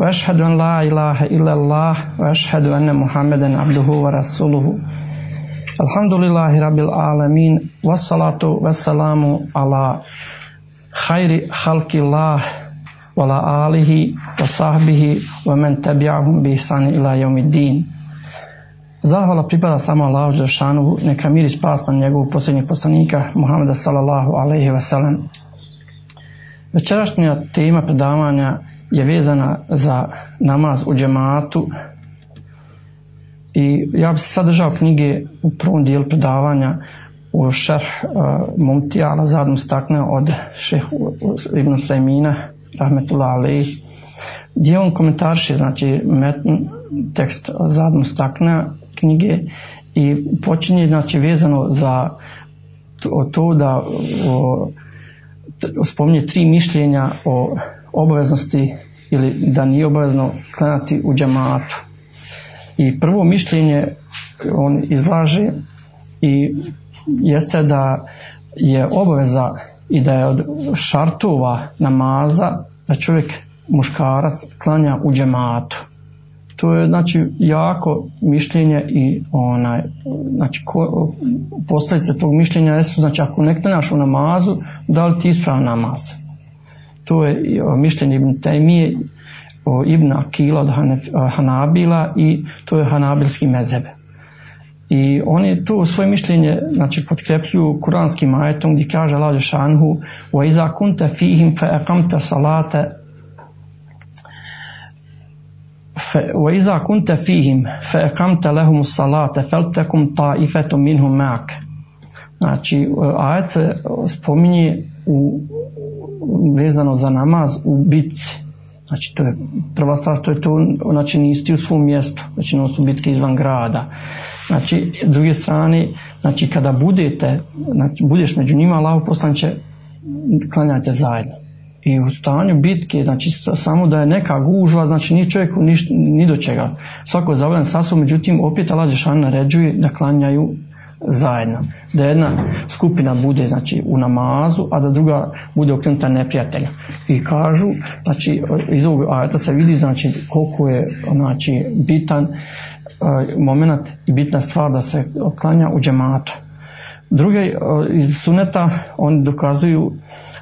وأشهد أن لا إله إلا الله وأشهد أن محمدا عبده ورسوله الحمد لله رب العالمين والصلاة والسلام على خير خلق الله وعلى آله وصحبه ومن تبعهم بإحسان إلى يوم الدين Zahvala pripada samo Allahu Žešanu, neka mir i spas na njegovog posljednjeg poslanika Muhammeda sallallahu alaihi wa sallam. Večerašnja tema predavanja je vezana za namaz u džematu. I ja bih se sad držao knjige u prvom dijelu predavanja u šerh uh, Mumtija ala zadnu stakne od šehu Ibn Sajmina rahmetullah alaih gdje on komentarše znači metn, tekst zadnu stakne knjige i počinje znači vezano za to, to da o, spominje tri mišljenja o obaveznosti ili da nije obavezno klanati u džamatu. I prvo mišljenje on izlaže i jeste da je obaveza i da je od šartova namaza da čovjek muškarac klanja u džematu. To je znači jako mišljenje i onaj, znači ko, posljedice tog mišljenja jesu, znači ako ne klanjaš u namazu, da li ti ispravan namaz? To je mišljenje Ibn Taymije, Ibn Akila od Hanabila i to je Hanabilski mezebe. I oni tu svoje mišljenje znači potkrepljuju kuranskim ajetom gdje kaže Allah Šanhu wa iza kunta fihim fa aqamta salata وإذا كنت فيهم فأقمت لهم الصلاة فلتكن طائفة منهم معك Znači, ajet se spominje u, vezano za namaz u bitci. Znači, to je prva stvar, to je to, znači nisi u svom mjestu, znači no su bitke izvan grada. Znači, s druge strane, znači kada budete, znači budeš među njima, Allah poslanče, klanjate zajedno i u stanju bitke, znači samo da je neka gužva, znači ni čovjek ni, ni do čega. Svako je zavljan sasom, međutim opet Allah Žešan naređuje da klanjaju zajedno. Da jedna skupina bude znači u namazu, a da druga bude okrenuta neprijatelja. I kažu, znači iz ovog ajeta se vidi znači koliko je znači bitan uh, moment i bitna stvar da se klanja u džematu. Druge uh, iz suneta oni dokazuju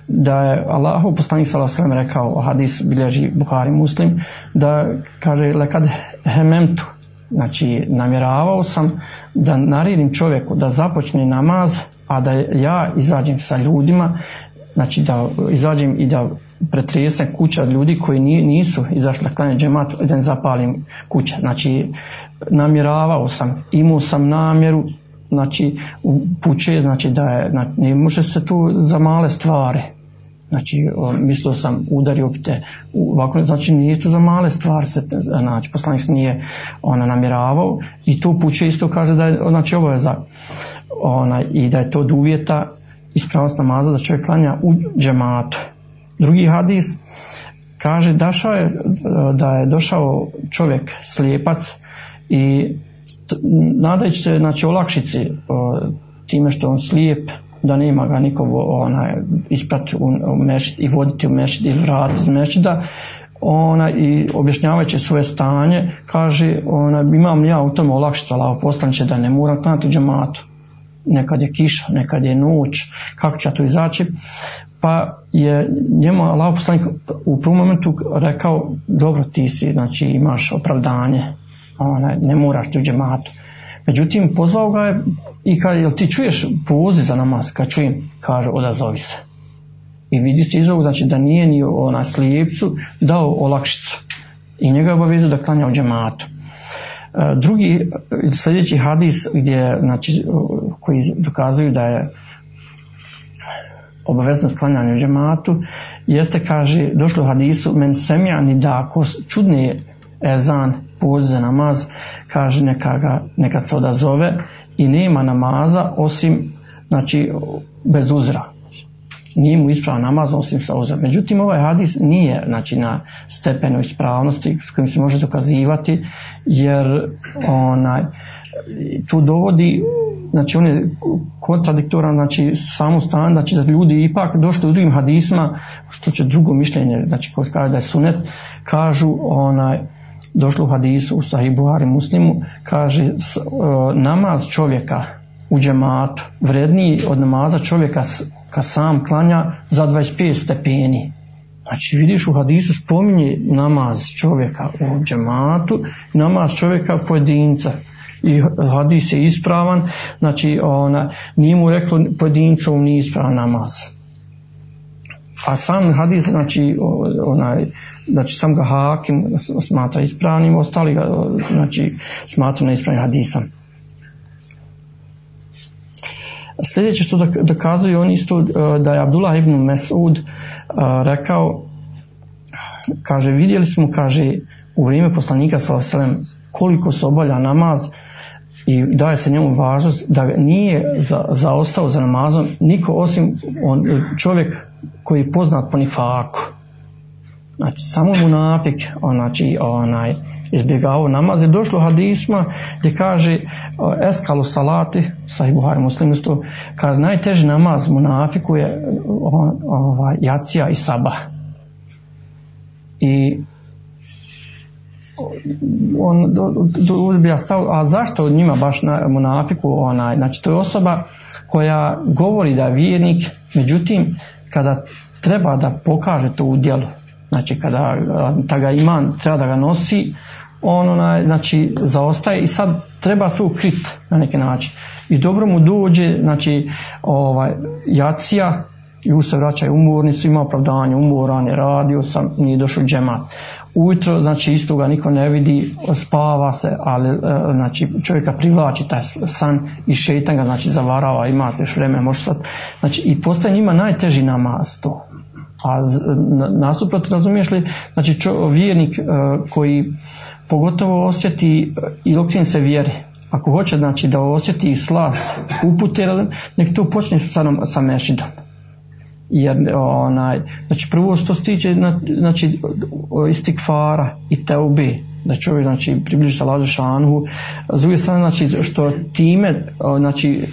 da je Allahu poslanik sallallahu rekao hadis bilježi Buhari Muslim da kaže lekad hememtu. Znači namjeravao sam da naredim čovjeku da započne namaz a da ja izađem sa ljudima znači da izađem i da pretresem kuća od ljudi koji nisu izašli da klanje džemat da ne zapalim kuća znači namjeravao sam imao sam namjeru znači puće znači da je znači, ne može se tu za male stvari. Znači mislio sam udario te ovako znači nije to za male stvari se znači poslanik se nije ona namjeravao i to puće isto kaže da je znači obaveza ona i da je to od uvjeta ispravnost namaza da čovjek klanja u džematu. Drugi hadis kaže dašao je, da je došao čovjek slijepac i nadajući se znači olakšici time što on slijep da nema ga nikog onaj, isprati u, mešid i voditi u mešid i vratiti iz mešida ona i objašnjavajući svoje stanje kaže ona imam ja u tom olakšica lao poslaniće da ne moram klanati džematu. Nekad je kiša, nekad je noć kako će to izaći? Pa je njemu Allah poslanik u prvom momentu rekao dobro ti si znači imaš opravdanje ona, ne moraš ti u džematu Međutim, pozvao ga je i kaže, jel ti čuješ poziv za namaz? Kad čujem, kaže, odazovi se. I vidi se iz ovog, znači da nije ni ona slijepcu dao olakšicu. I njega je obavezao da klanja u džematu. Drugi, sljedeći hadis gdje, znači, koji dokazuju da je obavezno sklanjanje u džematu, jeste, kaže, došlo u hadisu, men semja ni da ako čudne ezan poziv za namaz, kaže neka, ga, neka se odazove i nema namaza osim znači bez uzra. Nije mu ispravan namaz osim sa uzra. Međutim, ovaj hadis nije znači, na stepenu ispravnosti s kojim se može dokazivati, jer onaj, tu dovodi znači on je kontradiktoran znači samu stranu znači da ljudi ipak došli u drugim hadisma što će drugo mišljenje znači koji kaže da je sunet kažu onaj došlo u hadisu u Sahih Buhari muslimu kaže uh, namaz čovjeka u džematu vredniji od namaza čovjeka kad sam klanja za 25 stepeni Znači vidiš u hadisu spominje namaz čovjeka u džematu, namaz čovjeka pojedinca i hadis je ispravan, znači ona, nije mu reklo pojedincom nije ispravan namaz. A sam hadis, znači, onaj, znači sam ga hakim smatra ispravnim, ostali ga, znači, smatra neispravnim hadisom. Sljedeće što dokazuju oni isto da je Abdullah ibn Mesud rekao, kaže, vidjeli smo, kaže, u vrijeme poslanika sa koliko se obavlja namaz, i daje se njemu važnost da nije za, zaostao za namazom niko osim on, čovjek koji je poznat po nifaku. Znači, samo munafik, znači, onaj, izbjegavao namaz. Je došlo hadisma gdje kaže eskalu salati, sahih Buhari muslim isto, najteži namaz munafiku je ovaj, jacija i sabah. I on odbija stav, a zašto njima baš na munafiku onaj, znači to je osoba koja govori da je vjernik, međutim kada treba da pokaže to u djelu, znači kada ta ga iman treba da ga nosi, on onaj, znači zaostaje i sad treba to krit na neki način. I dobro mu dođe, znači ovaj, jacija, i se vraćaju umorni su, ima opravdanje, umoran je, radio sam, nije došao džemat ujutro, znači isto ga niko ne vidi, spava se, ali e, znači čovjeka privlači taj san i šetan ga znači zavarava, imate još vremena, znači i postaje njima najteži namaz to. A nasuprot razumiješ li, znači čo, vjernik e, koji pogotovo osjeti e, i okrene se vjeri, ako hoće znači da osjeti slast upute, nek to počne sa, sa mešidom jer onaj, znači prvo što se tiče znači istikfara i teube da čovjek znači približi se lađu šanhu s druge strane znači što time znači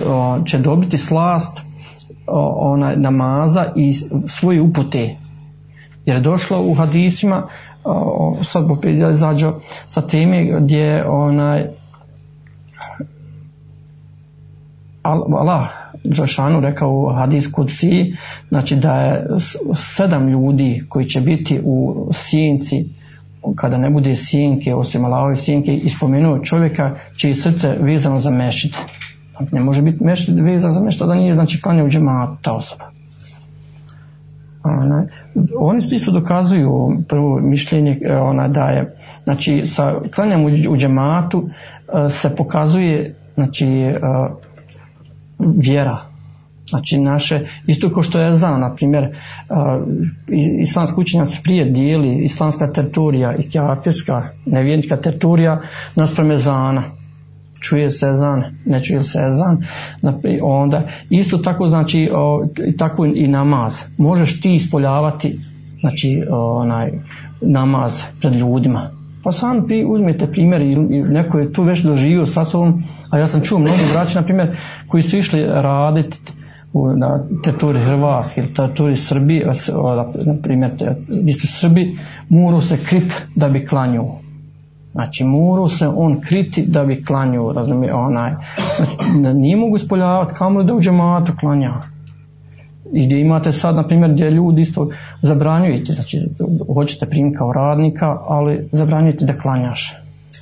će dobiti slast onaj namaza i svoje upute. Jer je došlo u hadisima sad popet izađo sa teme gdje onaj Allah Žešanu rekao hadis Kudsi, znači da je sedam ljudi koji će biti u sjenci kada ne bude sjenke, osim Allahove sjenke, ispomenuo čovjeka čiji srce vezano za mešit. Ne može biti mešit vezan za mešit, da nije znači u džematu ta osoba. Ona, oni su isto dokazuju prvo mišljenje ona da je znači sa klanjam u, džematu se pokazuje znači vjera. Znači naše, isto kao što je zan, na primjer, islamski učenjaci prije dijeli islamska teritorija i kafirska nevjernika teritorija naspreme zana. Čuje se ezan, ne čuje se ezan. Onda, isto tako znači, o, tako i namaz. Možeš ti ispoljavati znači, onaj, namaz pred ljudima pa sam pi, uzmete primjer neko je tu već doživio sa sobom, a ja sam čuo mnogi braći, na primjer, koji su išli raditi na teritoriji Hrvatske ili teritoriji Srbije, na primjer, isto Srbi, morao se krit da bi klanju. Znači, morao se on kriti da bi klanju, razumije, onaj, znači, nije mogu ispoljavati, kamo da u džematu klanja i gdje imate sad, na primjer, gdje ljudi isto zabranjujete, znači hoćete primiti kao radnika, ali zabranjujete da klanjaš.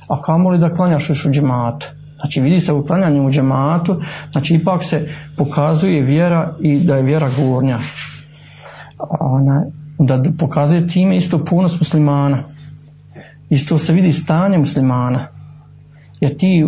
A kamoli da klanjaš još u džematu. Znači vidi se u klanjanju u džematu, znači ipak se pokazuje vjera i da je vjera gornja. Ona, da pokazuje time isto punost muslimana. Isto se vidi stanje muslimana jer ti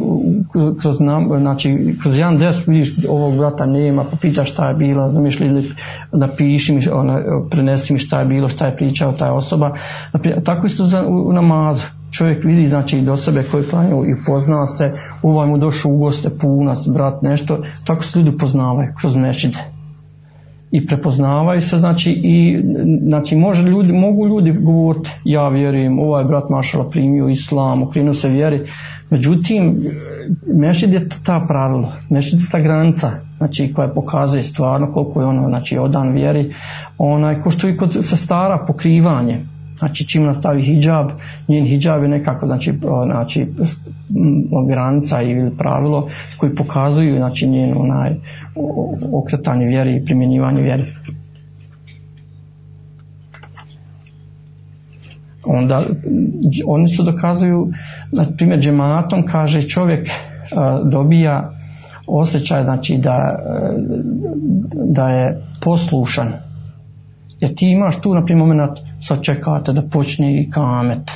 kroz, nam, znači, kroz jedan des vidiš ovog brata nema, pa pitaš šta je bilo, zamišli ili napiši mi, ona, prenesi mi šta je bilo, šta je pričao ta osoba. Naprijed, tako isto u, namazu. čovjek vidi znači do sebe koji klanjaju i pozna se, ovaj mu došao u goste punac, brat nešto, tako se ljudi poznavaju kroz mešide. I prepoznavaju se, znači i znači može ljudi, mogu ljudi govoriti ja vjerujem, ovaj brat mašala primio islam, okrenuo se vjeri, međutim mešid je ta pravilo, mešid je ta granica, znači koja pokazuje stvarno koliko je ono, znači odan vjeri, onaj, ko što i kod sestara pokrivanje, Znači čim nastavi hijab, njen hijab je nekako znači, znači granica ili pravilo koji pokazuju znači njen onaj okretanje vjeri i primjenjivanje vjeri. Onda oni su dokazuju, na primjer džematom kaže čovjek dobija osjećaj znači da, da je poslušan. Jer ti imaš tu na primjer moment sad čekate da počne i kamet,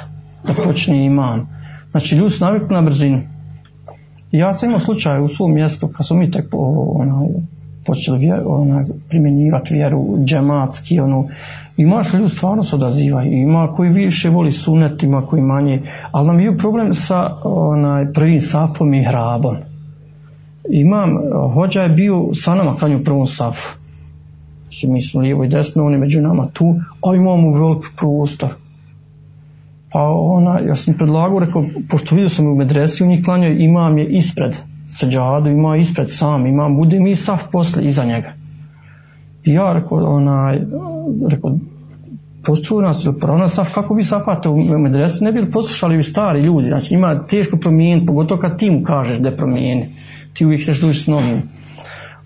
da počne imam. Znači ljudi su navikli na brzinu. Ja sam imao slučaj u svom mjestu kad smo mi tek onaj, počeli vjer, onaj, primjenjivati vjeru džematski, ono, imaš ljudi stvarno se odazivaju, ima koji više voli sunet, ima koji manje, ali nam je problem sa onaj, prvim safom i hrabom. Imam, hođa je bio sa nama kanju u prvom safu Znači mi smo lijevo i desno, oni među nama tu, a imamo veliki prostor. Pa ona, ja sam predlagao, rekao, pošto vidio sam u medresi, u njih klanjaju, imam je ispred sađadu, ima ispred sam, imam, bude mi sav posle iza njega. I ja rekao, onaj, rekao, postruju nas ili saf, kako vi safate u medresi, ne bi li poslušali vi stari ljudi, znači ima teško promijeniti, pogotovo kad ti mu kažeš da je promijeni, ti uvijek ćeš duži s novim.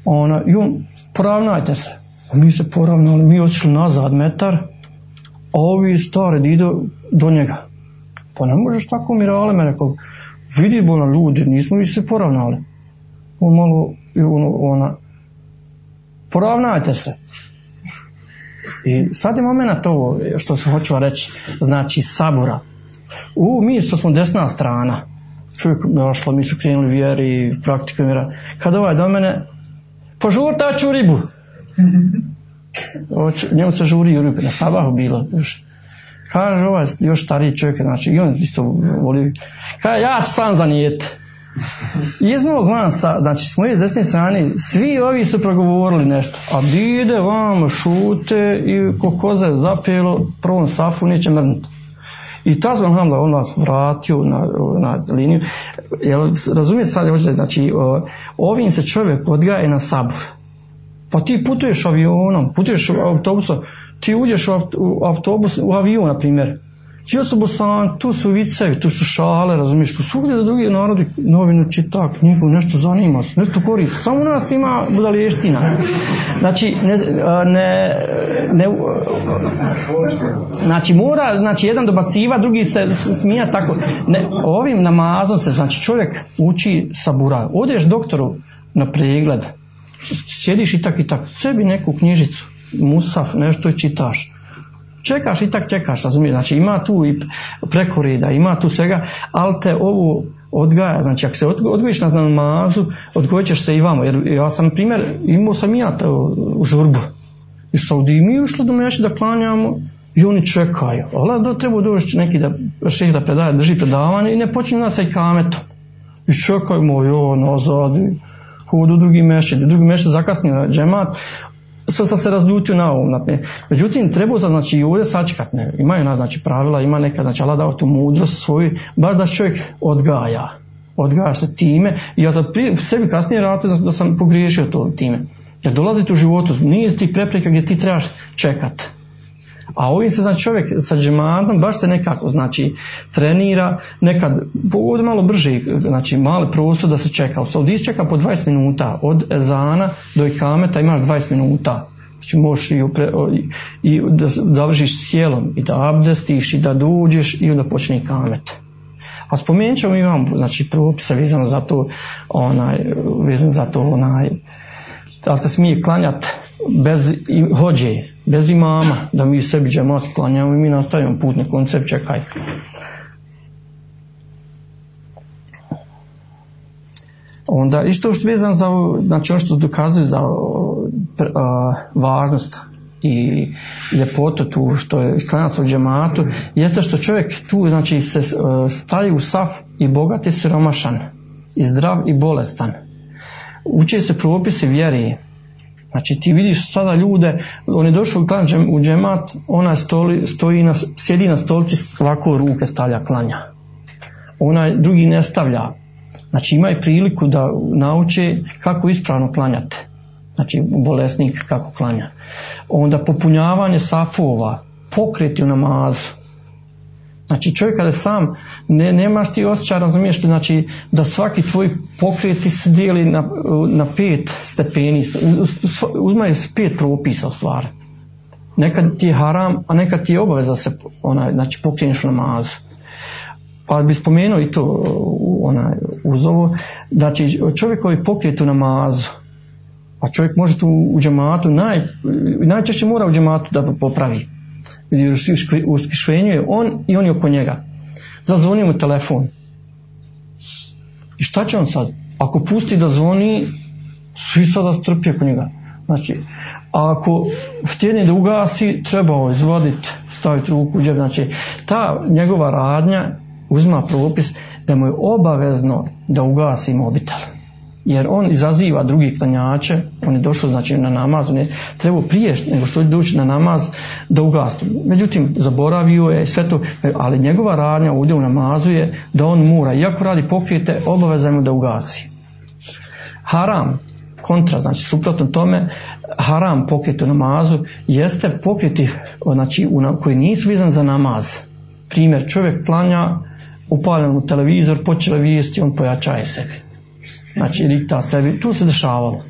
Ona, i on, poravnajte se, mi se poravnali, mi otišli nazad metar, a ovi stari idu do njega. Pa ne možeš tako mirale me rekao, vidi bona ljudi, nismo vi se poravnali. On malo, ono, ona, poravnajte se. I sad je moment ovo što se hoću reći, znači sabora. U, mi što smo desna strana, čovjek došlo, mi su krenuli vjeri, praktikom vjera. Kad ovaj do mene, požurta ću ribu. Oć, njemu se žuri u rupe, na sabahu bilo još. Kaže ovaj još stariji čovjek, znači i on isto voli. Kaže ja ću sam zanijet. Iz mog vansa, znači s moje desne strane, svi ovi su progovorili nešto. A bide vam šute i ko koze prvom safu neće mrnuti. I ta sam hamla on nas vratio na, na liniju. Jel, razumijete sad, znači, ovim se čovjek odgaje na sabor pa ti putuješ avionom, putuješ autobusom, ti uđeš u autobus, u avion, na primjer. Ti su bosan, tu su vicevi, tu su šale, razumiješ, tu svugdje da drugi narodi novinu čita, knjigu, nešto zanima se, nešto koristi. Samo u nas ima budaliještina. Znači, ne, ne, ne, znači mora, znači jedan dobaciva, drugi se smija tako. Ne, ovim namazom se, znači čovjek uči sabura. Odeš doktoru na pregled, sjediš i tak i tak, sebi neku knjižicu, musaf, nešto i čitaš. Čekaš i tak čekaš, razumiješ, znači ima tu i prekorida, ima tu svega, ali te ovo odgaja, znači ako se odgojiš na namazu, odgojit ćeš se i vamo, jer ja sam primjer, imao sam ja to u žurbu. I Saudi mi ušli do da klanjamo i oni čekaju, ali da treba doći neki da šeh da predaje, drži predavanje i ne počinju nas i kametom. I čekajmo, jo, nazad, i hod u drugi mešćid, drugi mešćid zakasnio džemat, sve sam se razljutio na ovom. Znači. Međutim, treba se znači i ovdje sačekat, ne, imaju na, znači pravila, ima neka, znači Allah dao tu mudrost svoju, baš da čovjek odgaja, odgaja se time i ja sam prije, sebi kasnije radio da sam pogriješio to time. Jer dolazite u životu, nije ti prepreka gdje ti trebaš čekat. A ovim se znači čovjek sa džematom baš se nekako znači trenira, nekad ovdje malo brže, znači mali prostor da se čeka. U čeka po 20 minuta, od ezana do ikameta imaš 20 minuta. Znači možeš i, upre, i, da završiš sjelom i da abdestiš i da dođeš i onda počne i kamet. A spomenut ćemo imam znači propise vezano za to onaj, vezano za to onaj da se smije klanjati bez hođe, bez imama, da mi sebi džemat klanjamo i mi nastavimo put na koncept, čekaj. Onda isto što vezano za, znači ono što dokazuju za uh, važnost i ljepotu tu što je u džematu jeste što čovjek tu znači se e, staje u saf i bogat i siromašan i zdrav i bolestan uče se propisi vjeri Znači ti vidiš sada ljude, on je došao u džemat, ona stoli, stoji na, sjedi na stolici, ovako ruke stavlja klanja. Onaj drugi ne stavlja. Znači imaju priliku da nauče kako ispravno klanjati. Znači bolesnik kako klanja. Onda popunjavanje safova, pokreti u namazu. Znači čovjek kada sam, ne, nemaš ti osjećaj, razumiješ, znači da svaki tvoj pokreti se dijeli na, na pet stepeni, uzmaju pet propisa u stvari. Nekad ti je haram, a nekad ti je obaveza se onaj, znači pokreneš namazu. Pa bi spomenuo i to onaj, uz ovo, znači čovjek koji pokret u namazu, a čovjek može tu u džematu, naj, najčešće mora u džematu da popravi u iskušenju je on i on je oko njega. Zazvoni mu telefon. I šta će on sad? Ako pusti da zvoni, svi sada strpi oko njega. Znači, ako htjeni da ugasi, treba izvaditi, staviti ruku u džep. Znači, ta njegova radnja uzma propis da mu je obavezno da ugasi mobitel jer on izaziva drugi klanjače, on je došao znači na namaz, on je trebao prije nego što je doći na namaz da ugastu. Međutim, zaboravio je sve to, ali njegova radnja ovdje u namazu je da on mora, iako radi pokrijete, obaveza mu da ugasi. Haram, kontra, znači suprotno tome, haram pokrijeti u namazu, jeste pokrijeti znači, koji nisu vizan za namaz. Primjer, čovjek klanja, upaljen u televizor, počela vijesti, on pojačaje sebi znači dikta sebi, tu se dešavalo.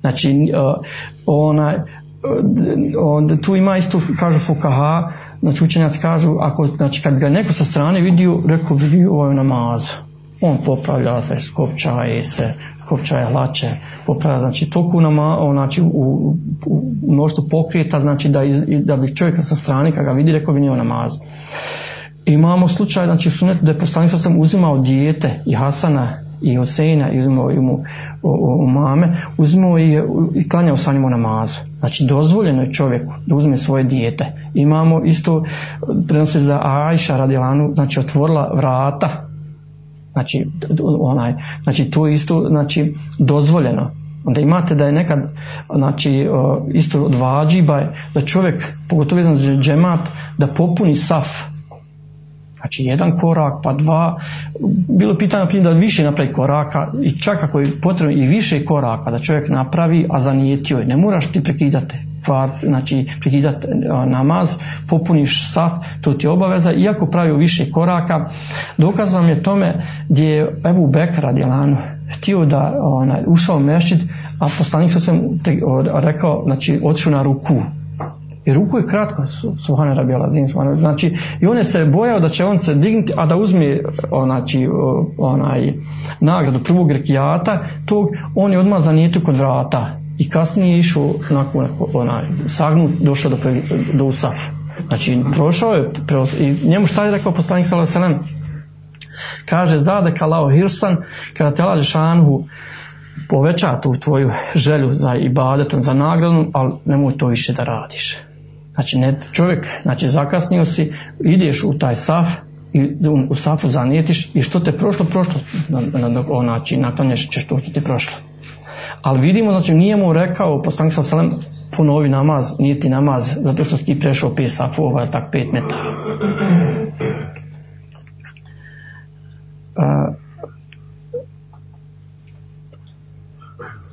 Znači, uh, onaj, uh, tu ima isto, kažu Fukaha, znači učenjaci kažu, ako, znači kad ga neko sa strane vidio, rekao bi bio ovaj namaz. On popravlja se, skopčaje se, skopčaje hlače, popravlja, znači toliko nama, znači u, u mnoštvu pokrijeta, znači da, iz, da bi čovjeka sa strane, kad ga vidi, rekao bi nije namaz. Imamo slučaj, znači da je poslanik sam uzimao dijete i Hasana i Hoseina i uzimao i mu u, mame, uzimao i, i klanjao sa njim namazu. Znači dozvoljeno je čovjeku da uzme svoje dijete. Imamo isto, prenosi za Ajša radilanu, znači otvorila vrata, znači, onaj, znači to je isto znači, dozvoljeno. Onda imate da je nekad znači, isto od vađiba da čovjek, pogotovo za džemat, da popuni saf Znači jedan korak, pa dva, bilo pitanje da više napravi koraka i čak ako je potrebno i više koraka da čovjek napravi, a zanijetio je, ne moraš ti prekidati kvart, znači prekidati namaz, popuniš saf, to ti je obaveza, iako pravi više koraka, dokaz vam je tome gdje je Ebu Bekr radijalanu htio da onaj, ušao u mešćid, a poslanik sam rekao, znači otišao na ruku, i ruku je kratko, Suhane Rabijala, znači i on je se bojao da će on se dignuti, a da uzme znači, onaj nagradu prvog rekijata, tog on je odmah zanijetio kod vrata i kasnije je išao nakon onaj, sagnut, došao do, do Usaf. Znači, prošao je, i njemu šta je rekao poslanik sallallahu Kaže, zade kalao hirsan, kada te lađe šanhu, poveća tu tvoju želju za ibadetom, za nagradu, ali nemoj to više da radiš. Znači ne, čovjek, znači zakasnio si, ideš u taj saf i u safu zanijetiš i što te prošlo, prošlo, znači naklanješ ćeš to što ti prošlo. Ali vidimo, znači nije mu rekao, poslanik sa selem, ponovi namaz, nije ti namaz, zato što si ti prešao pet safova, tak pet metara.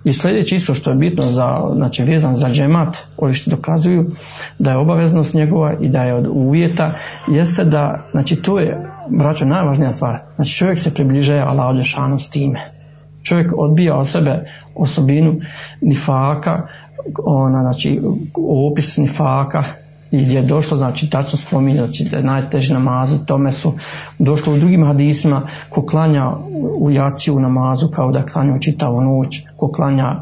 I sljedeće isto što je bitno za, znači vezan za džemat, ovi što dokazuju da je obaveznost njegova i da je od uvjeta, jeste da, znači to je, braćo, najvažnija stvar. Znači čovjek se približava Allah Đešanu s time. Čovjek odbija od sebe osobinu nifaka, ona, znači opis nifaka, gdje je došlo, znači tačno spominje, znači da je najteži namazu, tome su došlo u drugim hadisima ko klanja u jaciju u namazu kao da klanja čitavu noć, ko klanja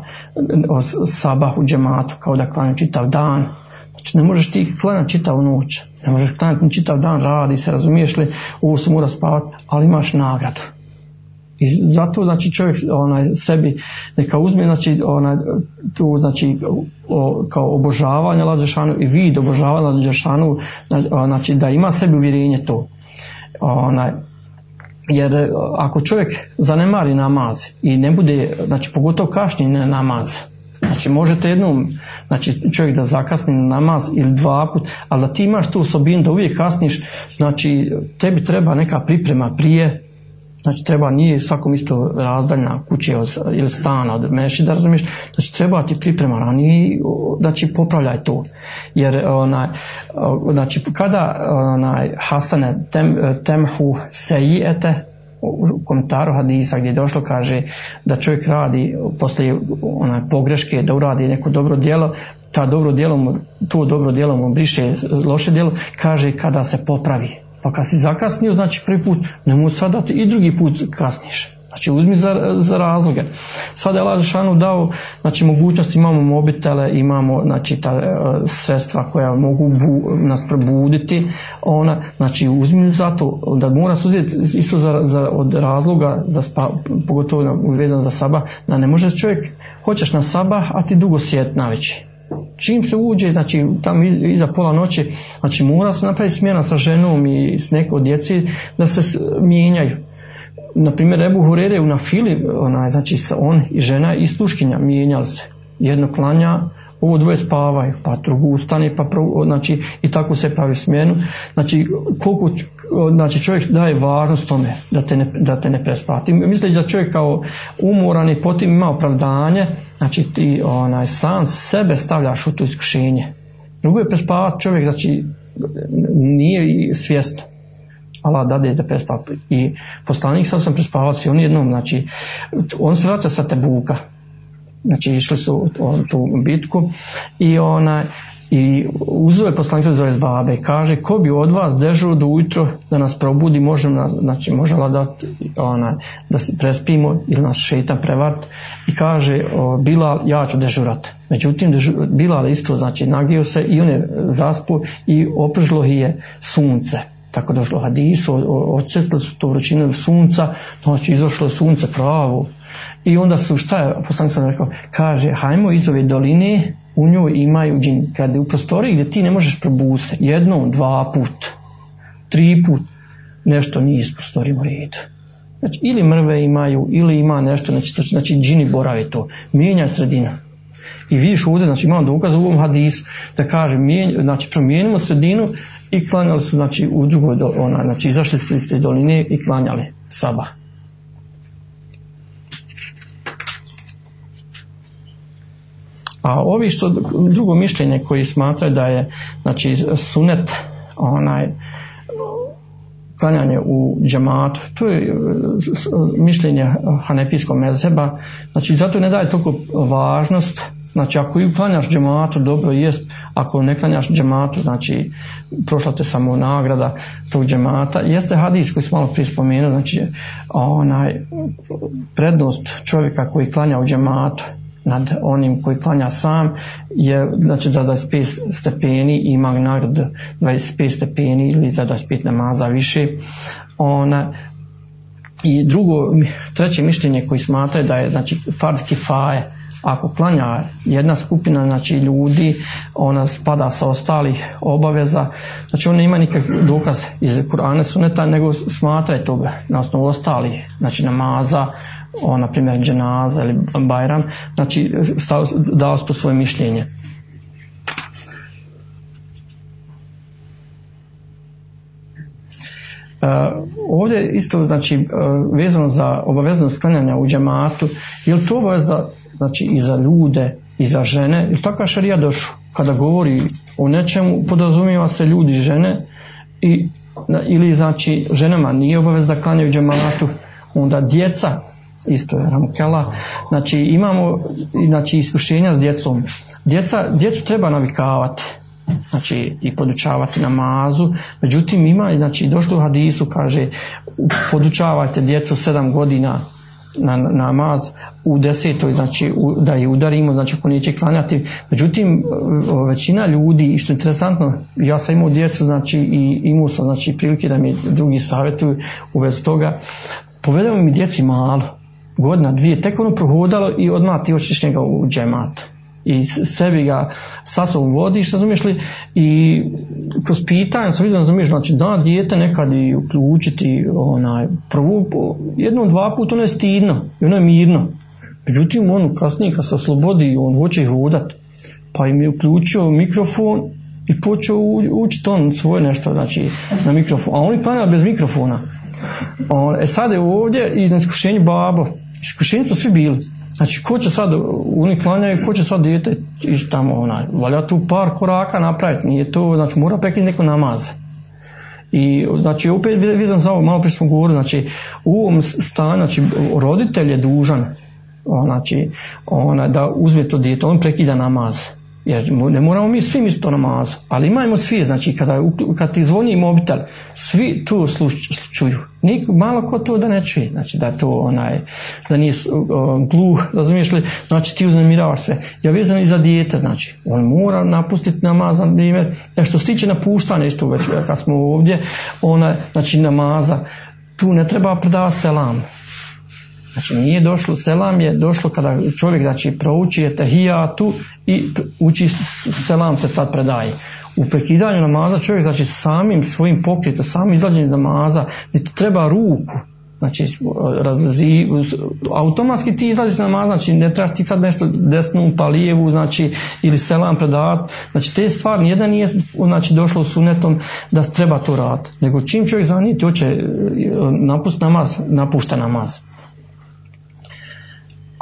sabah u džematu kao da klanja čitav dan. Znači ne možeš ti klanjati čitavu noć, ne možeš klanjati čitav dan, radi se, razumiješ li, ovo se mora spavati, ali imaš nagradu. I zato znači čovjek onaj sebi neka uzme znači onaj tu znači o, kao obožavanje Allah Đelešanu i vid obožavanja Allah Đelešanu znači da ima sebi uvjerenje to. Onaj, jer e, ako čovjek zanemari namaz i ne bude, znači pogotovo kašnji na namaz, znači možete jednom, znači čovjek da zakasni na namaz ili dva put, ali da ti imaš tu osobinu da uvijek kasniš, znači tebi treba neka priprema prije, Znači treba, nije svakom isto razdaljna kuće ili stana od mešida, razumiješ? Znači treba ti priprema ranije, znači popravljaj to. Jer onaj, znači kada onaj Hasane tem, temhu sejijete, u komentaru hadisa gdje je došlo kaže da čovjek radi poslije onaj pogreške da uradi neko dobro djelo ta dobro djelo mu, to dobro djelo mu briše loše djelo kaže kada se popravi pa kad si zakasnio, znači prvi put, nemoj sad dati i drugi put kasniš. Znači uzmi za, za razloge. Sada je Allah Žešanu dao, znači mogućnost imamo mobitele, imamo znači ta e, sredstva koja mogu bu, nas probuditi, ona, znači uzmi zato da mora uzeti isto za, za, od razloga, za spa, pogotovo vezano za saba, da ne može čovjek, hoćeš na saba, a ti dugo sjet naveći čim se uđe, znači tam iza pola noći, znači mora se napraviti smjena sa ženom i s neko djeci da se mijenjaju. Na primjer, Ebu Hurere u Nafili, onaj, znači on i žena i sluškinja mijenjali se. Jedno klanja, ovo dvoje spavaju, pa drugu ustane, pa prvo, znači i tako se pravi smjenu. Znači koliko znači čovjek daje važnost tome da te ne, da te ne prespati. Misleći da čovjek kao umoran i potim ima opravdanje, znači ti onaj sam sebe stavljaš u to iskušenje. Drugo je prespavati čovjek, znači nije svjesno. Allah dade da prespa. I poslanik sam sam prespavao i on jednom, znači, on se vraća sa Tebuka, znači išli su u tu bitku i ona i uzeo je poslanik se zove babe i kaže ko bi od vas dežuro do ujutro da nas probudi može nas, znači može da ona, da se prespimo ili nas šetan prevart i kaže o, Bilal ja ću dežurat. Međutim dežur, Bilal isto znači nagio se i on je zaspu i opržlo je sunce. Tako došlo hadisu očestili su to vrućinu sunca. Znači izašlo je sunce pravo i onda su, šta je, poslanik sam rekao, kaže, hajmo iz ove doline, u njoj imaju džin. Kad u prostoriji gdje ti ne možeš probuse, jednom, dva put, tri put, nešto nije u redu. Znači, ili mrve imaju, ili ima nešto, znači, znači džini borave to. Mijenja sredina. I vidiš ovdje, znači imamo dokaz u ovom hadisu, da kaže, mijenj, znači promijenimo sredinu i klanjali su, znači, u drugoj, ona, znači izašli iz te doline i klanjali sabah. A ovi što drugo mišljenje koji smatraju da je znači sunet onaj klanjanje u džematu, to je mišljenje hanefijskog mezheba, znači zato ne daje toliko važnost, znači ako i klanjaš džematu dobro jest, ako ne klanjaš džematu, znači prošla te samo nagrada tog džemata, jeste hadis koji smo malo prije spomenuli, znači onaj prednost čovjeka koji klanja u džematu, nad onim koji klanja sam je znači za 25 stepeni ima nagradu 25 stepeni ili za 25 namaza više. Ona i drugo treće mišljenje koji smatraju da je znači fard kifaje ako klanja jedna skupina znači ljudi ona spada sa ostalih obaveza znači on nema nikakav dokaz iz Kur'ana suneta nego smatraju toga na osnovu ostalih znači namaza o, na primjer, dženaza ili bajram, znači dao su to svoje mišljenje. Uh, ovdje isto znači uh, vezano za obavezno sklanjanja u džematu, je li to obavezno znači i za ljude i za žene, ili takva šarija došla kada govori o nečemu podrazumijeva se ljudi žene i ili znači ženama nije obavezno da klanjaju džematu, onda djeca isto je ramkela. Znači imamo znači, iskušenja s djecom. Djeca, djecu treba navikavati znači i podučavati namazu međutim ima znači došlo u hadisu kaže podučavajte djecu sedam godina na namaz u desetoj znači u, da je udarimo znači ako neće klanjati međutim većina ljudi što je interesantno ja sam imao djecu znači i imao sam znači prilike da mi drugi savjetuju u vezi toga povedemo mi djeci malo, godina, dvije, tek ono prohodalo i odmah ti hoćeš njega u džemat. I sebi ga sa sobom vodiš, razumiješ li, i kroz pitanje sam vidio, razumiješ, znači da dijete nekad i uključiti, onaj, prvo, jednom, dva puta ono je stidno i ono je mirno. Međutim, on kasnije kad se oslobodi, on hoće hodat, pa im je uključio mikrofon i počeo učiti on svoje nešto, znači, na mikrofon. A oni klanjaju bez mikrofona. On, e sad je ovdje i na iskušenju babo. Iskušenju su svi bili. Znači, ko će sad, oni klanjaju, ko će sad dijete ići tamo, onaj, valja tu par koraka napraviti, nije to, znači, mora pekiti neko namaz. I znači opet za ovo, malo prije smo govorili, znači u ovom stanju, znači roditelj je dužan znači, ona, da uzme to dijete, on prekida namaz. Jer ne moramo mi svi isto namazu, ali imajmo svi, znači kada, kad ti zvoni mobitel, svi tu čuju. Nik, malo ko to da ne čuje, znači da to onaj, da nije gluh, razumiješ li, znači ti uznemiravaš sve. Ja vezan i za dijete, znači, on mora napustiti namaz, na primjer, jer što se tiče napuštanja isto već, kad smo ovdje, ona, znači namaza, tu ne treba predavati selam, Znači nije došlo, selam je došlo kada čovjek znači prouči je tehijatu i uči selam se tad predaje. U prekidanju namaza čovjek znači samim svojim pokretom, samim izlađenjem namaza, niti treba ruku, znači razlazi, automatski ti izlaziš na namaz, znači ne trebaš ti sad nešto desnu pa lijevu, znači ili selam predavati, znači te stvari nijedan nije znači došlo sunetom da treba to raditi, nego čim čovjek zaniti hoće e, napustiti namaz, napušta namaz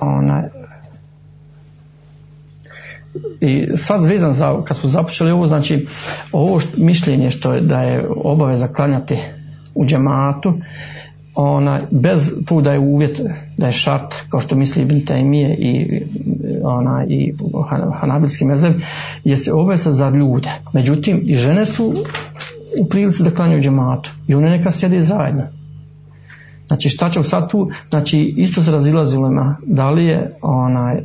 onaj, i sad vezan za, kad smo započeli ovo, znači ovo što, mišljenje što je da je obaveza klanjati u džematu, onaj, bez tu da je uvjet, da je šart, kao što misli Ibn Taymije i, ona, i Han- Hanabilski mezeb, je se obaveza za ljude. Međutim, i žene su u prilici da klanjaju džematu i one neka sjede zajedno. Znači šta će sad tu, znači isto se razilazilo na da li je onaj,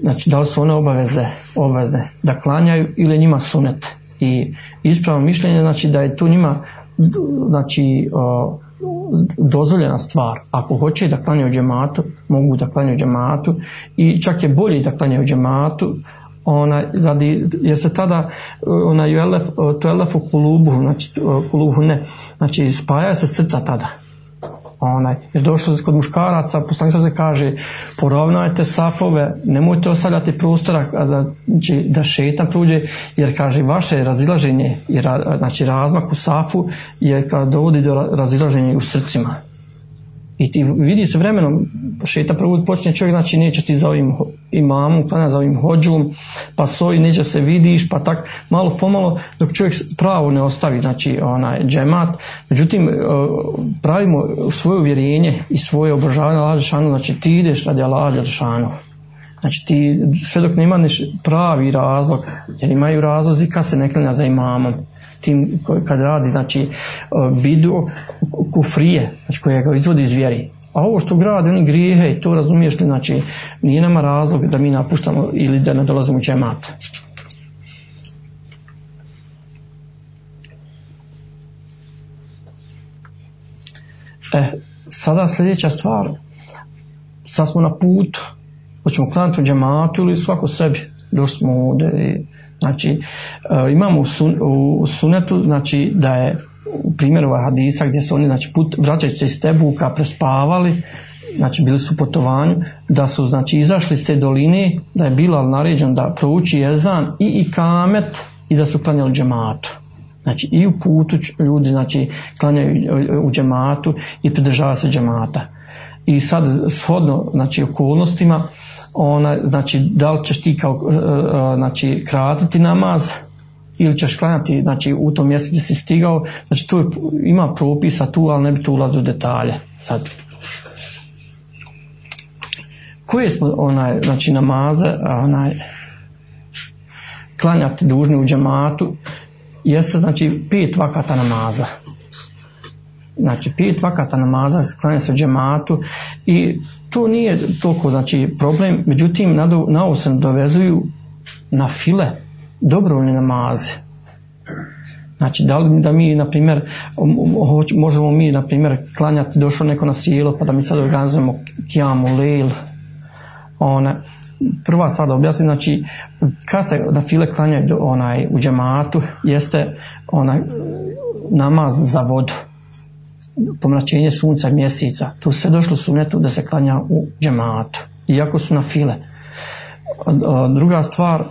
znači da li su one obaveze, obvezne da klanjaju ili je njima sunet. I ispravno mišljenje znači da je tu njima znači o, dozvoljena stvar. Ako hoće da klanjaju džematu, mogu da klanjaju džematu i čak je bolje da klanjaju džematu ona, radi, jer se tada ona to elef u kulubu, znači kulubu ne, znači spaja se srca tada onaj, jer došlo kod muškaraca, poslanik se kaže poravnajte safove, nemojte ostavljati prostora da, znači, da šetan prođe, jer kaže vaše razilaženje, jer, znači razmak u safu je kad dovodi do ra- razilaženja u srcima. I ti vidi se vremenom, šeta prvo počne čovjek, znači neće ti za ovim imamom, klanja za ovim hođom, pa soji neće se vidiš, pa tak malo pomalo dok čovjek pravo ne ostavi, znači onaj džemat. Međutim, e, pravimo svoje uvjerenje i svoje obožavanje Allah znači ti ideš radi Allah. Znači ti sve dok ne imaš pravi razlog, jer imaju razlozi kad se ne klanja za imamom tim kad radi znači e, bidu kufrije, znači koje ga izvodi iz vjeri. A ovo što grade oni grijehe i to razumiješ li, znači nije nama razlog da mi napuštamo ili da ne dolazimo u džemat. E, sada sljedeća stvar, sad smo na putu, hoćemo klanati u džematu ili svako sebi, došli smo ovdje Znači, e, imamo u, sun, u sunetu, znači da je u primjeru hadisa gdje su oni, znači, put, vraćajući se iz Tebuka, prespavali, znači bili su putovanju, da su, znači, izašli iz te doline, da je Bilal naređen da prouči jezan i ikamet i da su klanjali džematu. Znači i u putu ljudi znači klanjaju u džematu i pridržavaju se džemata. I sad shodno znači okolnostima ona, znači da li ćeš ti kao e, e, znači kratiti namaz ili ćeš klanjati znači u tom mjestu gdje si stigao znači tu je, ima propisa tu ali ne bi tu ulazio u detalje sad. Koje smo onaj znači namaze onaj klanjati dužni u džematu? Jeste znači pet vakata namaza. Znači pet vakata namaza klanja se u džematu i to nije toliko znači problem međutim na, na ovo se dovezuju na file dobrovoljne namaze. Znači, da li da mi, na primjer, možemo mi, na primjer, klanjati, došlo neko na sjelo, pa da mi sad organizujemo kijamu, lil, ona, prva stvar da objasnim, znači, kad se na file klanjaju onaj, u džematu, jeste onaj namaz za vodu, pomračenje sunca mjeseca, tu se došlo sunetu da se klanja u džematu, iako su na file. Druga stvar,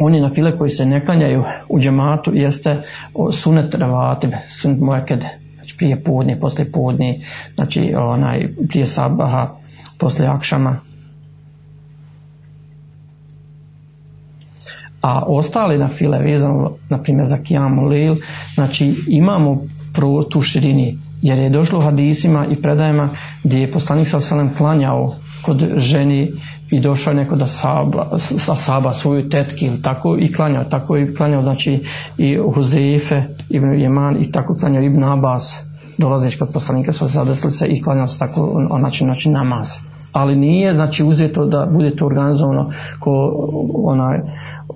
oni na file koji se ne klanjaju u džematu jeste sunet ravatibe, sunet mojakede, znači prije podnije, poslije podnije, znači onaj, prije sabaha, poslije akšama. A ostali na file vezano, na primjer za kijamu lil, znači imamo prvo tu širini, jer je došlo u hadisima i predajama gdje je poslanik sa osalem klanjao kod ženi i došao neko da saba, sa saba svoju tetki ili tako i klanjao, tako i klanjao znači i Huzefe, Ibn Jeman i tako klanjao Ibn Abbas dolazeći kod poslanika su zadesili se i klanjao se tako znači, znači namaz. Ali nije znači uzeto da bude to organizovano ko onaj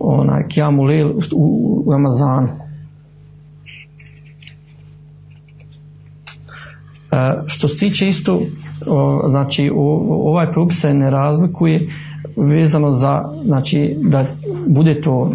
onaj Kijamu Lil u, u Ramazanu. Što se tiče isto, znači ovaj propis se ne razlikuje vezano za, znači da bude to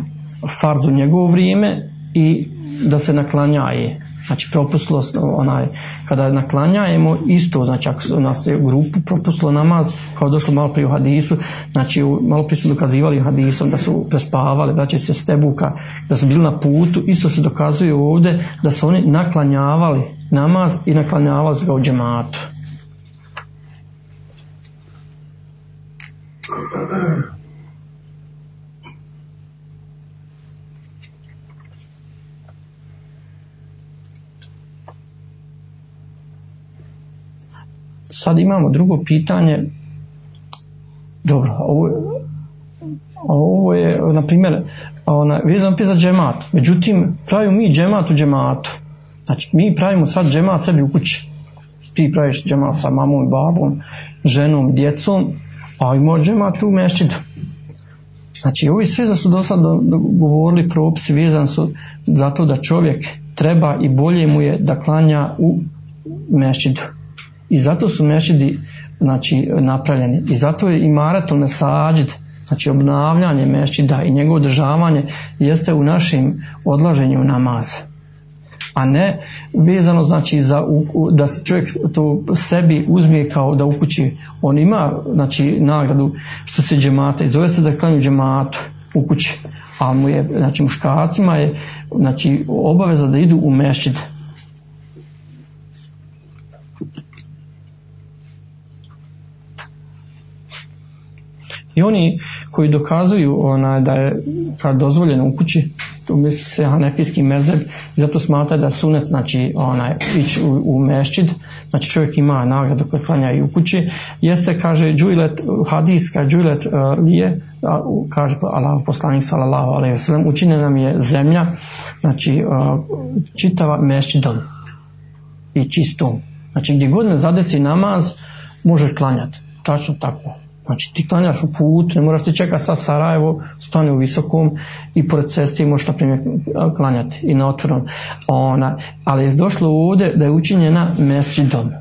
farz u njegovo vrijeme i da se naklanjaje. Znači propustilo onaj, kada naklanjajemo isto, znači ako nas je u grupu propustilo namaz, kao došlo malo prije u hadisu, znači malo prije su dokazivali hadisom da su prespavali, znači se stebuka, da su bili na putu, isto se dokazuje ovdje da su oni naklanjavali namaz i naklanjavali ga u džematu. Sad imamo drugo pitanje. Dobro, ovo, ovo je, na primjer, ona, vezano opet za džemat. Međutim, pravimo mi džemat u džematu. Znači, mi pravimo sad džemat sebi u kući. Ti praviš džemat sa mamom i babom, ženom, djecom, a ima džemat u mešćidu. Znači, ovi da su do sad govorili propisi vezani su zato da čovjek treba i bolje mu je da klanja u mešćidu. I zato su mešidi znači, napravljeni. I zato je i maraton mesađid, znači obnavljanje mešćida i njegovo održavanje jeste u našim odlaženju namaza. A ne vezano znači za u- u- da čovjek to sebi uzme kao da u on ima znači nagradu što se džemata i zove se da klanju džematu u kući a mu je znači muškarcima je znači obaveza da idu u mešćid I oni koji dokazuju onaj, da je kad dozvoljeno u kući, tu misli se hanefijski mezeb, zato smatra da sunet znači onaj ići u, u mešćid, znači čovjek ima nagradu koji klanja i u kući, jeste kaže džujlet, hadis kaže džujlet uh, lije, kaže Allah poslanik sallallahu alejhi ve sellem učinjena nam je zemlja, znači uh, čitava mešćidom i čistom. Znači gdje god ne zadesi namaz, možeš klanjati. Tačno tako. Znači ti klanjaš u put, ne moraš ti čekati sa Sarajevo, stane u visokom i pored ceste možeš na primjer klanjati i na otvorenom. Ona, ali je došlo ovdje da je učinjena mesđidom.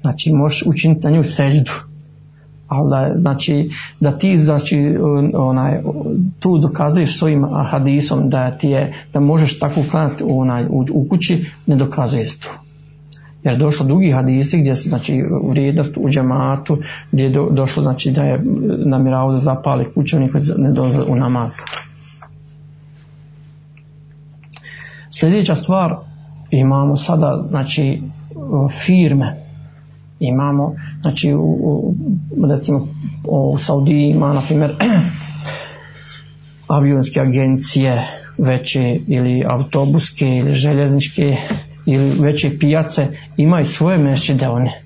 Znači možeš učiniti na nju seždu. Ali da, znači, da ti znači, onaj, tu dokazuješ svojim hadisom da ti je, da možeš tako klanjati onaj, u, u kući, ne dokazuje se to. Jer je došlo drugi hadisi gdje su znači vrijednost u džematu, gdje je do, došlo znači da je namjeravao da zapali kuću oni koji ne dolaze u namaz. Sljedeća stvar, imamo sada znači firme, imamo znači u, u recimo u Saudiji ima na primjer avionske agencije veće ili autobuske ili željezničke ili veće pijace imaju svoje mešćide one.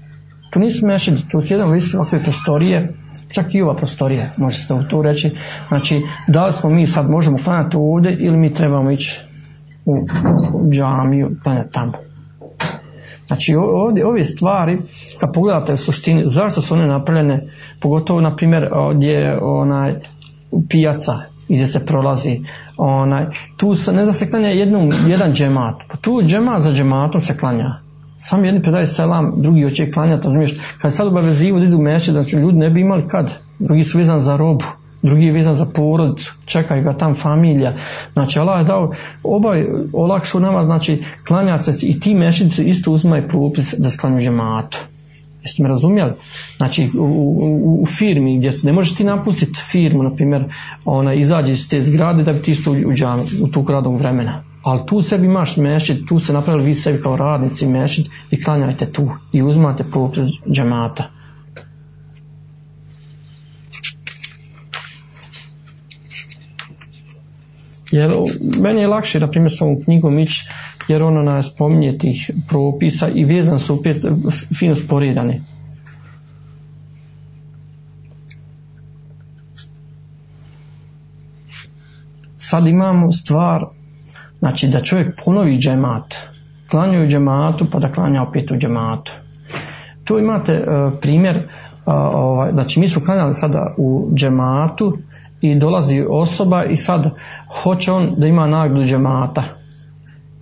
To nisu mešćide, to su jedan listu ovakve prostorije, čak i ova prostorija, može se to reći. Znači, da li smo mi sad možemo klanjati ovdje ili mi trebamo ići u džamiju klanjati tamo. Znači ovdje, ove stvari, kad pogledate u suštini, zašto su one napravljene, pogotovo na primjer gdje je onaj pijaca i gdje se prolazi. Onaj, tu se, ne da se klanja jednom, jedan džemat, pa tu džemat za džematom se klanja. Sam jedni predaje selam, drugi hoće klanjati, razumiješ, kad sad obavezivo da idu meši, znači ljudi ne bi imali kad, drugi su vezani za robu, drugi je vezan za porodicu, čekaju ga tam familija. Znači Allah je dao obaj olakšu nama, znači klanja se i ti mešnici isto uzmaju propis da se klanju džematu. Jeste me razumjeli? Znači u, u, u firmi gdje ne možeš ti napustiti firmu, na primjer, ona izađe iz te zgrade da bi ti isto u, u, džam, u tog radnog vremena. Ali tu sebi imaš mešćid, tu se napravili vi sebi kao radnici mešćid i klanjajte tu i uzmate propis džemata. Jer meni je lakše, na primjer, s ovom knjigom ići, jer ono nas spominje tih propisa i vezan su opet fino sporedani. Sad imamo stvar, znači da čovjek ponovi džemat, klanja u džematu pa da klanja opet u džematu. Tu imate uh, primjer, uh, ovaj, znači mi smo klanjali sada u džematu, i dolazi osoba i sad hoće on da ima nagradu džemata.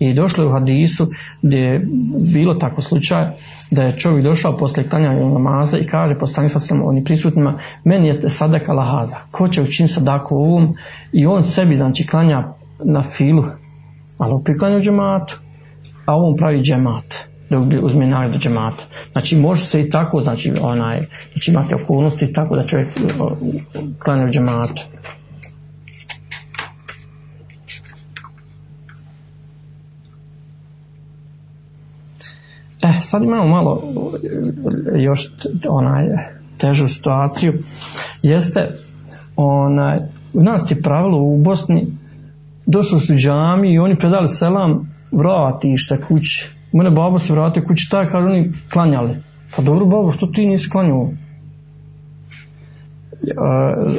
I došlo je u hadisu gdje je bilo tako slučaj da je čovjek došao posle klanjanja namaza i kaže postani sad sam oni prisutnima meni je sadaka lahaza. Ko će učiniti sadaku ovom i on sebi znači klanja na filu ali u priklanju džematu a on pravi džemat dok uzme nagradu džemata. Znači može se i tako, znači onaj, znači imate okolnosti tako da čovjek klanja u džematu. E, sad imamo malo još onaj težu situaciju. Jeste, onaj, u nas je pravilo u Bosni, došli su džami i oni predali selam, vratiš se kući Mene babo se vratio kući, je, kaže, oni klanjali. Pa dobro, babo, što ti nisi klanjao?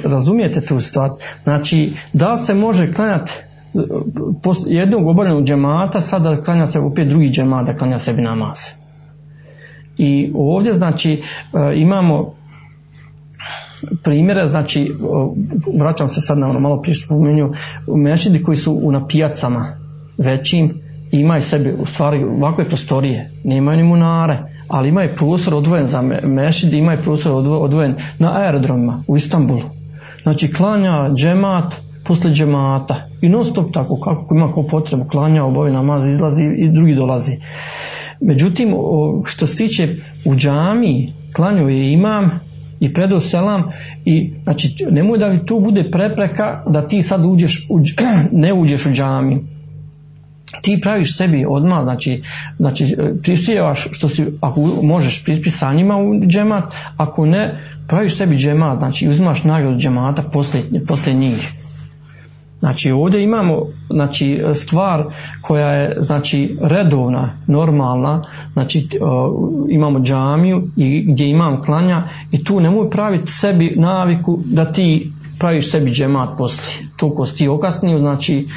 razumijete tu situaciju? Znači, da se može klanjati jednog obavljenog džemata, sada klanja se opet drugi džemat da klanja sebi namaz. I ovdje znači imamo primjere, znači vraćam se sad na ono malo prije spomenju, mešidi koji su na pijacama većim, imaju sebi u stvari ovakve prostorije, nemaju ni munare, ali imaju prostor odvojen za mešid, imaju prostor odvojen na aerodromima u Istanbulu. Znači klanja džemat posle džemata i non stop tako, kako ima ko potrebu, klanja, obavi namaz, izlazi i drugi dolazi. Međutim, što se tiče u džami, klanju je imam i predao selam i znači nemoj da tu bude prepreka da ti sad uđeš, u, ne uđeš u džami ti praviš sebi odmah, znači, znači prispjevaš što si, ako možeš prispjeti sa njima u džemat, ako ne, praviš sebi džemat, znači uzimaš nagradu džemata poslije, poslije njih. Znači ovdje imamo znači, stvar koja je znači redovna, normalna, znači imamo džamiju i gdje imam klanja i tu nemoj praviti sebi naviku da ti praviš sebi džemat poslije. Toliko si ti okasnio, znači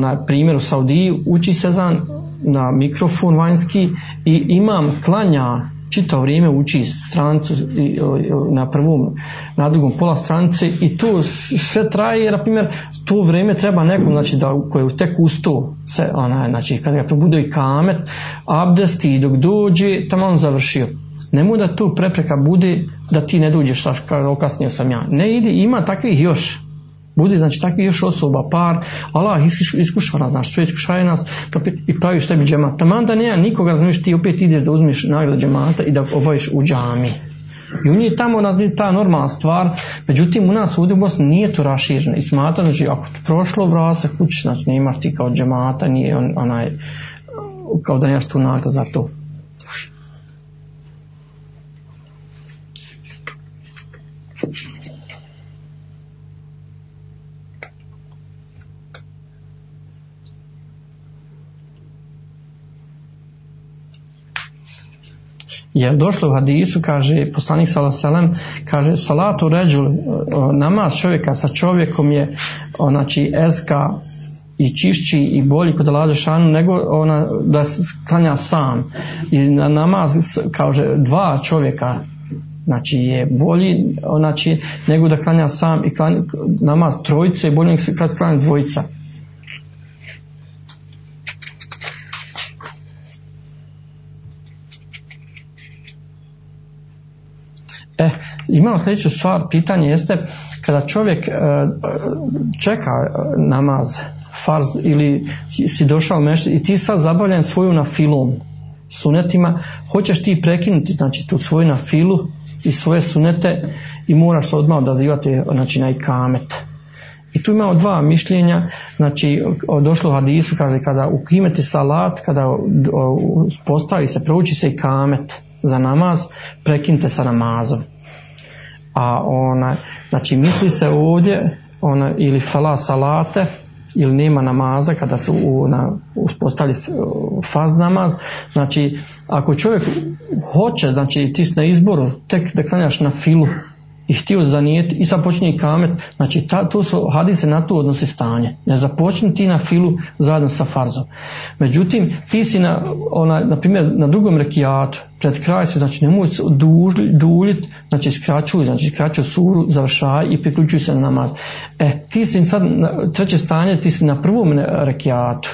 na primjer u Saudiji uči sezan na mikrofon vanjski i imam klanja čitavo vrijeme uči strancu na prvom, na drugom pola stranice i to sve traje jer na primjer to vrijeme treba nekom znači da koji je tek usto se ona znači kada ga probude i kamet abdesti i dok dođe tamo on završio. Nemoj da tu prepreka bude da ti ne dođeš saš okasnio sam ja. Ne idi ima takvih još Bude znači takvih još osoba, par, Allah iskušava nas, znači sve iskušava nas i praviš sebi džemat. Taman da nema nikoga, znači ti opet ideš da uzmeš nagradu džemata i da obaviš u džami. I u njih tamo ta normalna stvar, međutim u nas ovdje u Bosni nije to rašireno i smatra, znači ako ti prošlo vrat se kući, znači nemaš ti kao džemata, nije on, onaj, kao da nemaš tu nagradu za to. Jer došlo u hadisu, kaže poslanik sallallahu kaže salatu ređul, namaz čovjeka sa čovjekom je znači ezka i čišći i bolji kod Allah šanu nego ona da klanja sam. I na namaz kaže dva čovjeka znači je bolji znači, nego da klanja sam i klanja, namaz trojice je bolji nego kad klanja dvojica. E, imamo sljedeću stvar, pitanje jeste kada čovjek e, čeka namaz, farz ili si došao mešći i ti sad zabavljen svoju na filom, sunetima, hoćeš ti prekinuti znači tu svoju na filu i svoje sunete i moraš se odmah odazivati znači, na ikamet. I tu imamo dva mišljenja, znači došlo u hadisu, kaže kada ukimeti salat, kada postavi se, prouči se i kamet za namaz, prekinite sa namazom. A ona, znači misli se ovdje ona, ili fala salate, ili nema namaza kada se u, na, uspostavlja faz namaz, znači ako čovjek hoće, znači ti na izboru, tek da klanjaš na filu i htio zanijeti i sad počinje kamet, znači ta, to su hadise na to odnosi stanje. Ne započni ti na filu zajedno sa farzom. Međutim, ti si na, ona, na primjer, na drugom rekijatu, pred kraj se, znači nemoj duljit, znači skraćuj, znači skraćuj suru, završaj i priključuj se na namaz. E, ti si sad, na, treće stanje, ti si na prvom rekijatu,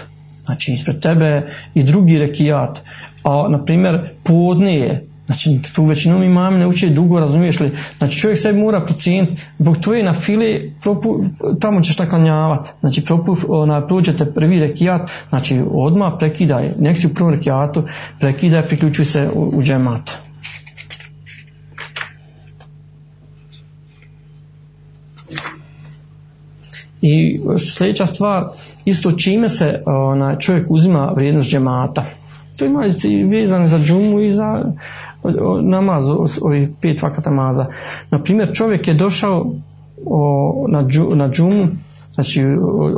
znači ispred tebe i drugi rekijat, a na primjer podnije, Znači, tu većinom imam ne uče dugo, razumiješ li? Znači, čovjek sebi mora procijeniti, zbog tvoje na fili, propu, tamo ćeš naklanjavati. Znači, propu, ona, prođete prvi rekijat, znači, odmah prekidaj, nek si u prvom rekijatu, prekidaj, priključuj se u, u džemat. I sljedeća stvar, isto čime se ona, čovjek uzima vrijednost džemata. To ima vezano za džumu i za namaz, ovih pet vakata namaza. Na primjer, čovjek je došao o, na, džu, na džumu, znači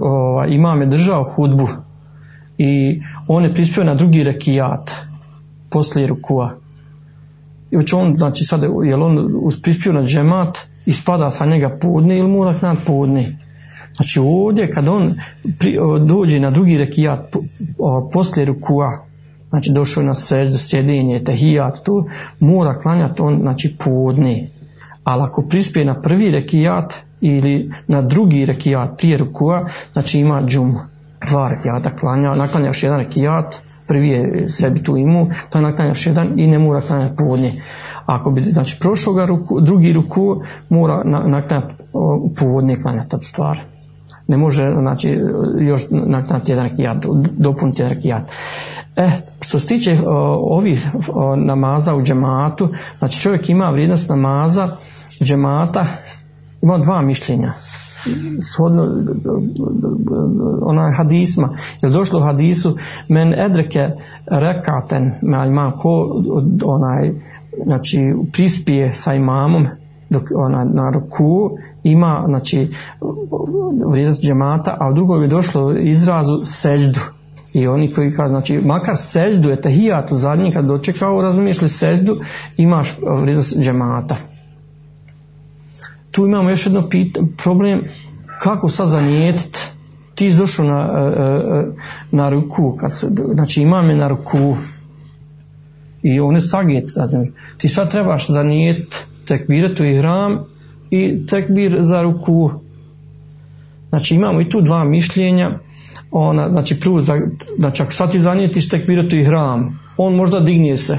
o, imam je držao hudbu i on je prispio na drugi rekijat poslije rukua. I on, znači sad, je on prispio na džemat i spada sa njega podne ili mora na podne. Znači ovdje kad on pri, dođe na drugi rekijat poslije rukua, znači došao na seždu, sjedinje, tehijat, tu mora klanjati on, znači podne. Ali ako prispije na prvi rekijat ili na drugi rekijat prije rukua, znači ima džum, dva rekijata klanja, naklanjaš jedan rekijat, prvi je sebi tu imu, pa naklanjaš jedan i ne mora klanjati podne. Ako bi znači prošao ga ruku, drugi ruku, mora naklanjati podne klanjati stvar. Ne može znači još naklanjati jedan rekijat, dopuniti jedan rekijat. E, što se tiče ovih namaza u džematu, znači čovjek ima vrijednost namaza džemata, ima dva mišljenja shodno onaj hadisma jer došlo u hadisu men edreke rekaten ma ima ko onaj znači prispije sa imamom dok ona na ruku ima znači vrijednost džemata a u drugoj je došlo izrazu seždu. I oni koji kažu, znači, makar seždu je tehijat u zadnji kad dočekao, razumiješ li seždu, imaš vrijednost džemata. Tu imamo još jedno pit, problem, kako sad zanijetiti ti si došao na, e, e, na ruku, kad, znači imam je na ruku. I on je sagijet, znači, ti sad trebaš zanijet tekbiretu i hram i tekbir za ruku. Znači imamo i tu dva mišljenja, ona, znači prvo, znači ako sad ti zanijetiš tekbiratu i hram, on možda dignije se.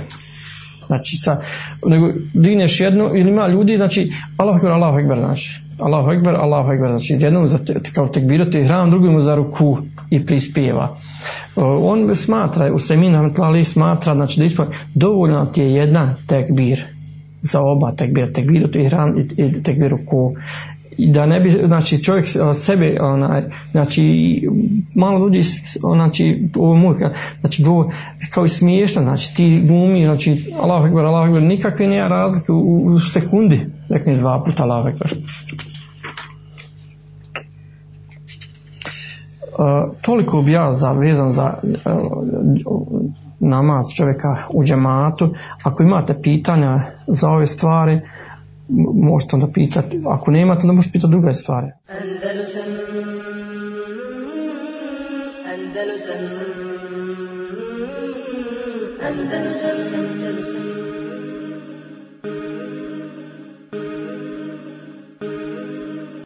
Znači sa, nego digneš jedno, ili ima ljudi, znači Allah ekber, Allah ekber, znači. Allah ekber, Allah ekber, znači jednom za te, kao tekbiratu i hram, drugom za ruku i prispjeva. On smatra, u seminu ali smatra, znači da ispo, dovoljno ti je jedan tekbir za oba tekbira, tekbiratu i hram i, i tekbir ruku i da ne bi, znači čovjek sebe, onaj, znači malo ljudi, znači ovo moj, znači govor, kao i smiješno, znači ti glumi, znači Allah ekber, Allah ekber, nikakve nije razlike u, u sekundi, rekne dva puta Allah ekber. Uh, toliko bi ja za, vezan za namaz čovjeka u džematu. Ako imate pitanja za ove stvari, možete onda pitati, ako nemate, onda možete pitati druge stvari. Andalusam Andalusam Andalusam